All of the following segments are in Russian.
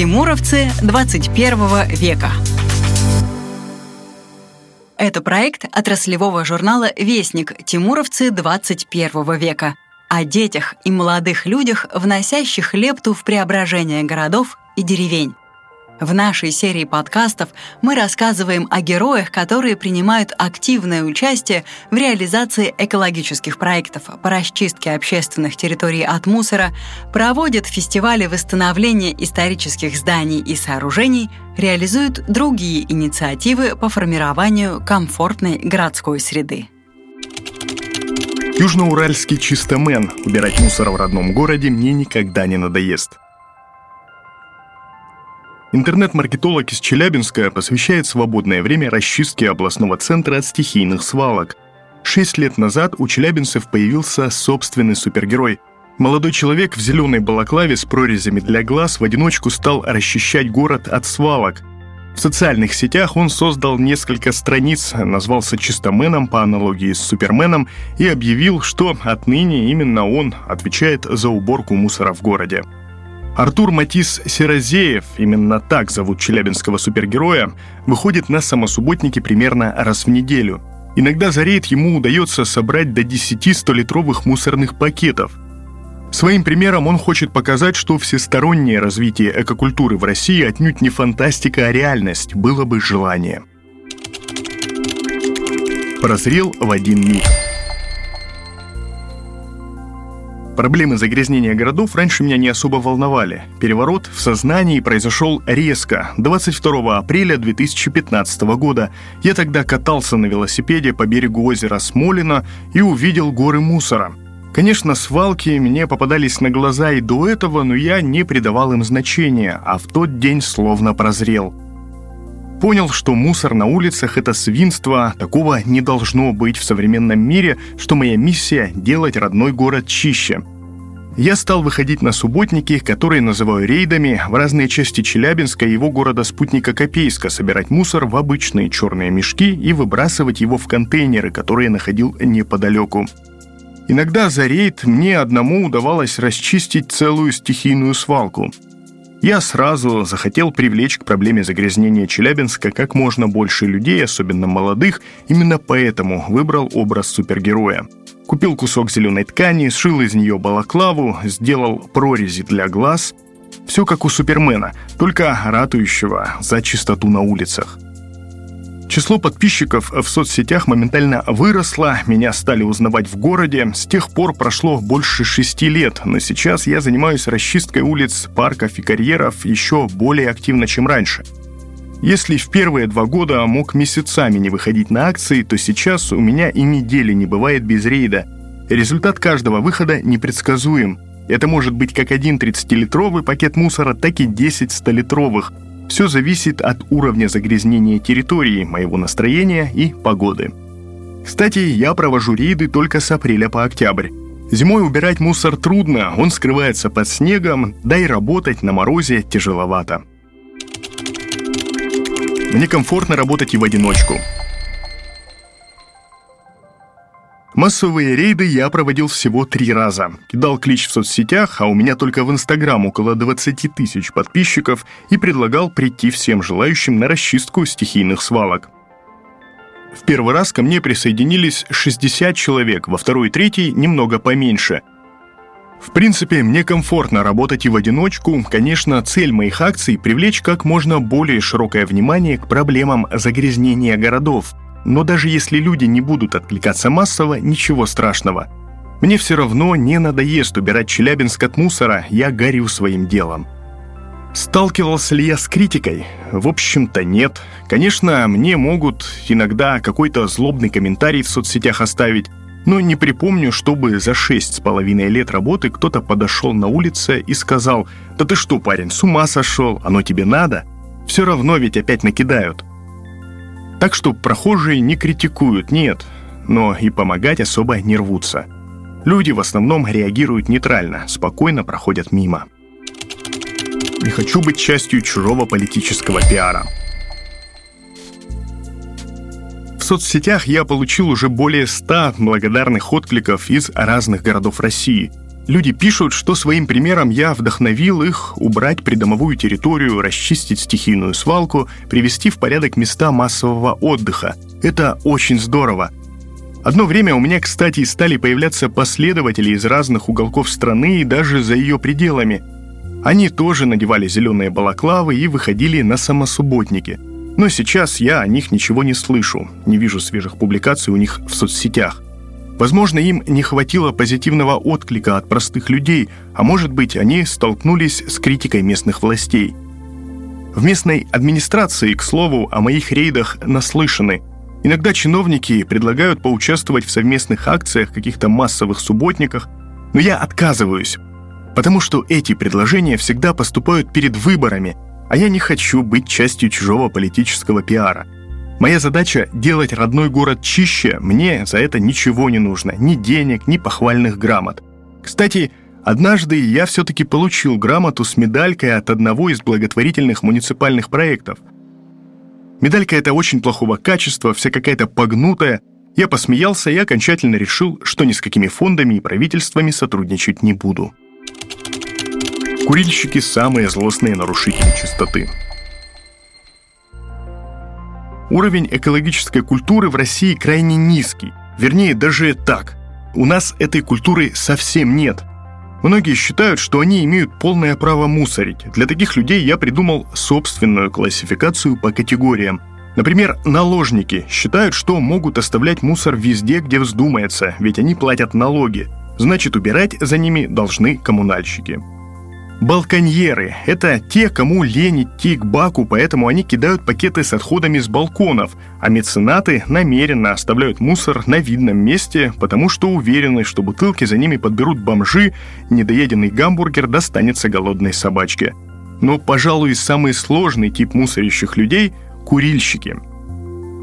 Тимуровцы 21 века. Это проект отраслевого журнала «Вестник. Тимуровцы 21 века» о детях и молодых людях, вносящих лепту в преображение городов и деревень. В нашей серии подкастов мы рассказываем о героях, которые принимают активное участие в реализации экологических проектов по расчистке общественных территорий от мусора, проводят фестивали восстановления исторических зданий и сооружений, реализуют другие инициативы по формированию комфортной городской среды. Южноуральский чистомен. Убирать мусор в родном городе мне никогда не надоест. Интернет-маркетолог из Челябинска посвящает свободное время расчистке областного центра от стихийных свалок. Шесть лет назад у челябинцев появился собственный супергерой. Молодой человек в зеленой балаклаве с прорезями для глаз в одиночку стал расчищать город от свалок. В социальных сетях он создал несколько страниц, назвался чистоменом по аналогии с суперменом и объявил, что отныне именно он отвечает за уборку мусора в городе. Артур Матис Серозеев, именно так зовут челябинского супергероя, выходит на самосубботники примерно раз в неделю. Иногда за рейд ему удается собрать до 10 100-литровых мусорных пакетов. Своим примером он хочет показать, что всестороннее развитие экокультуры в России отнюдь не фантастика, а реальность, было бы желание. Прозрел в один миг. Проблемы загрязнения городов раньше меня не особо волновали. Переворот в сознании произошел резко, 22 апреля 2015 года. Я тогда катался на велосипеде по берегу озера Смолина и увидел горы мусора. Конечно, свалки мне попадались на глаза и до этого, но я не придавал им значения, а в тот день словно прозрел. Понял, что мусор на улицах – это свинство, такого не должно быть в современном мире, что моя миссия – делать родной город чище. Я стал выходить на субботники, которые называю рейдами, в разные части Челябинска и его города-спутника Копейска, собирать мусор в обычные черные мешки и выбрасывать его в контейнеры, которые находил неподалеку. Иногда за рейд мне одному удавалось расчистить целую стихийную свалку – я сразу захотел привлечь к проблеме загрязнения Челябинска как можно больше людей, особенно молодых, именно поэтому выбрал образ супергероя. Купил кусок зеленой ткани, сшил из нее балаклаву, сделал прорези для глаз. Все как у Супермена, только ратующего за чистоту на улицах – Число подписчиков в соцсетях моментально выросло, меня стали узнавать в городе. С тех пор прошло больше шести лет, но сейчас я занимаюсь расчисткой улиц, парков и карьеров еще более активно, чем раньше. Если в первые два года мог месяцами не выходить на акции, то сейчас у меня и недели не бывает без рейда. Результат каждого выхода непредсказуем. Это может быть как один 30-литровый пакет мусора, так и 10 100-литровых – все зависит от уровня загрязнения территории, моего настроения и погоды. Кстати, я провожу рейды только с апреля по октябрь. Зимой убирать мусор трудно, он скрывается под снегом, да и работать на морозе тяжеловато. Мне комфортно работать и в одиночку. Массовые рейды я проводил всего три раза. Кидал клич в соцсетях, а у меня только в Инстаграм около 20 тысяч подписчиков и предлагал прийти всем желающим на расчистку стихийных свалок. В первый раз ко мне присоединились 60 человек, во второй и третий немного поменьше. В принципе, мне комфортно работать и в одиночку. Конечно, цель моих акций – привлечь как можно более широкое внимание к проблемам загрязнения городов – но даже если люди не будут откликаться массово, ничего страшного. Мне все равно не надоест убирать Челябинск от мусора, я горю своим делом. Сталкивался ли я с критикой? В общем-то нет. Конечно, мне могут иногда какой-то злобный комментарий в соцсетях оставить, но не припомню, чтобы за шесть с половиной лет работы кто-то подошел на улице и сказал «Да ты что, парень, с ума сошел? Оно тебе надо?» Все равно ведь опять накидают. Так что прохожие не критикуют, нет, но и помогать особо не рвутся. Люди в основном реагируют нейтрально, спокойно проходят мимо. Не хочу быть частью чужого политического пиара. В соцсетях я получил уже более 100 благодарных откликов из разных городов России. Люди пишут, что своим примером я вдохновил их убрать придомовую территорию, расчистить стихийную свалку, привести в порядок места массового отдыха. Это очень здорово. Одно время у меня, кстати, стали появляться последователи из разных уголков страны и даже за ее пределами. Они тоже надевали зеленые балаклавы и выходили на самосубботники. Но сейчас я о них ничего не слышу, не вижу свежих публикаций у них в соцсетях. Возможно, им не хватило позитивного отклика от простых людей, а может быть, они столкнулись с критикой местных властей. В местной администрации, к слову, о моих рейдах наслышаны. Иногда чиновники предлагают поучаствовать в совместных акциях, каких-то массовых субботниках, но я отказываюсь, потому что эти предложения всегда поступают перед выборами, а я не хочу быть частью чужого политического пиара – Моя задача — делать родной город чище, мне за это ничего не нужно, ни денег, ни похвальных грамот. Кстати, однажды я все-таки получил грамоту с медалькой от одного из благотворительных муниципальных проектов. Медалька эта очень плохого качества, вся какая-то погнутая. Я посмеялся и окончательно решил, что ни с какими фондами и правительствами сотрудничать не буду. Курильщики – самые злостные нарушители чистоты. Уровень экологической культуры в России крайне низкий. Вернее, даже так. У нас этой культуры совсем нет. Многие считают, что они имеют полное право мусорить. Для таких людей я придумал собственную классификацию по категориям. Например, наложники считают, что могут оставлять мусор везде, где вздумается, ведь они платят налоги. Значит, убирать за ними должны коммунальщики. Балконьеры – это те, кому лень идти к баку, поэтому они кидают пакеты с отходами с балконов, а меценаты намеренно оставляют мусор на видном месте, потому что уверены, что бутылки за ними подберут бомжи, недоеденный гамбургер достанется голодной собачке. Но, пожалуй, самый сложный тип мусорящих людей – курильщики –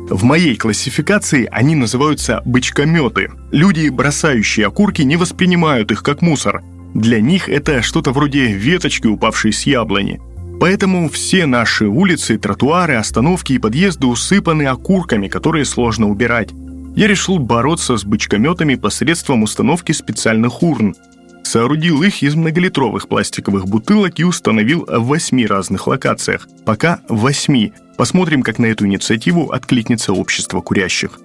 в моей классификации они называются бычкометы. Люди, бросающие окурки, не воспринимают их как мусор – для них это что-то вроде веточки, упавшей с яблони. Поэтому все наши улицы, тротуары, остановки и подъезды усыпаны окурками, которые сложно убирать. Я решил бороться с бычкометами посредством установки специальных урн. Соорудил их из многолитровых пластиковых бутылок и установил в восьми разных локациях. Пока восьми. Посмотрим, как на эту инициативу откликнется общество курящих.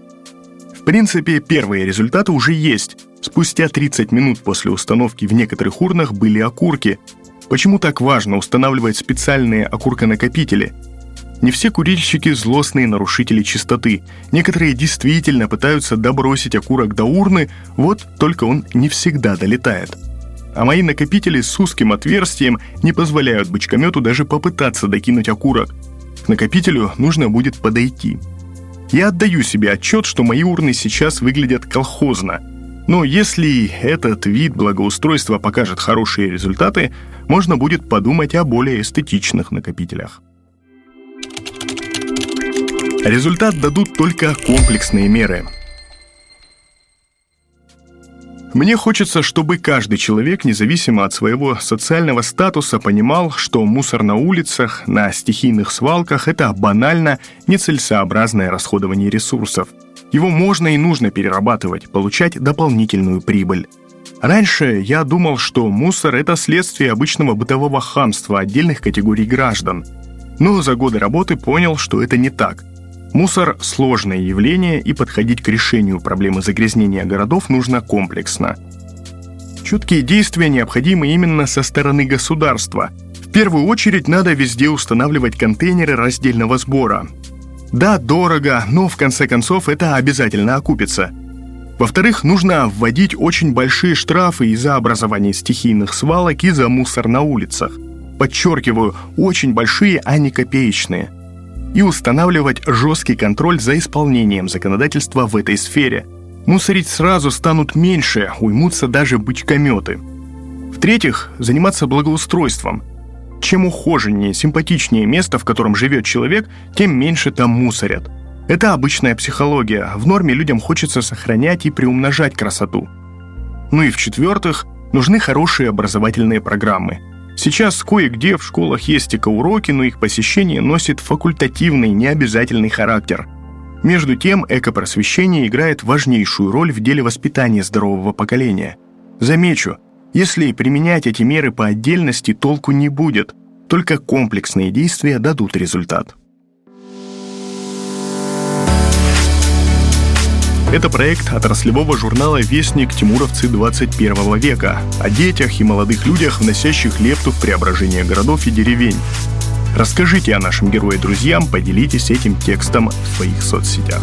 В принципе, первые результаты уже есть. Спустя 30 минут после установки в некоторых урнах были окурки. Почему так важно устанавливать специальные окурконакопители? Не все курильщики – злостные нарушители чистоты. Некоторые действительно пытаются добросить окурок до урны, вот только он не всегда долетает. А мои накопители с узким отверстием не позволяют бычкомету даже попытаться докинуть окурок. К накопителю нужно будет подойти – я отдаю себе отчет, что мои урны сейчас выглядят колхозно. Но если этот вид благоустройства покажет хорошие результаты, можно будет подумать о более эстетичных накопителях. Результат дадут только комплексные меры – мне хочется, чтобы каждый человек, независимо от своего социального статуса, понимал, что мусор на улицах, на стихийных свалках – это банально нецелесообразное расходование ресурсов. Его можно и нужно перерабатывать, получать дополнительную прибыль. Раньше я думал, что мусор – это следствие обычного бытового хамства отдельных категорий граждан. Но за годы работы понял, что это не так – Мусор – сложное явление, и подходить к решению проблемы загрязнения городов нужно комплексно. Четкие действия необходимы именно со стороны государства. В первую очередь надо везде устанавливать контейнеры раздельного сбора. Да, дорого, но в конце концов это обязательно окупится. Во-вторых, нужно вводить очень большие штрафы из-за образования стихийных свалок и за мусор на улицах. Подчеркиваю, очень большие, а не копеечные – и устанавливать жесткий контроль за исполнением законодательства в этой сфере. Мусорить сразу станут меньше, уймутся даже бычкометы. В-третьих, заниматься благоустройством. Чем ухоженнее, симпатичнее место, в котором живет человек, тем меньше там мусорят. Это обычная психология. В норме людям хочется сохранять и приумножать красоту. Ну и в-четвертых, нужны хорошие образовательные программы – Сейчас кое-где в школах есть экоуроки, но их посещение носит факультативный, необязательный характер. Между тем, экопросвещение играет важнейшую роль в деле воспитания здорового поколения. Замечу, Если применять эти меры по отдельности, толку не будет. Только комплексные действия дадут результат. Это проект отраслевого журнала «Вестник. Тимуровцы 21 века» о детях и молодых людях, вносящих лепту в преображение городов и деревень. Расскажите о нашем герое друзьям, поделитесь этим текстом в своих соцсетях.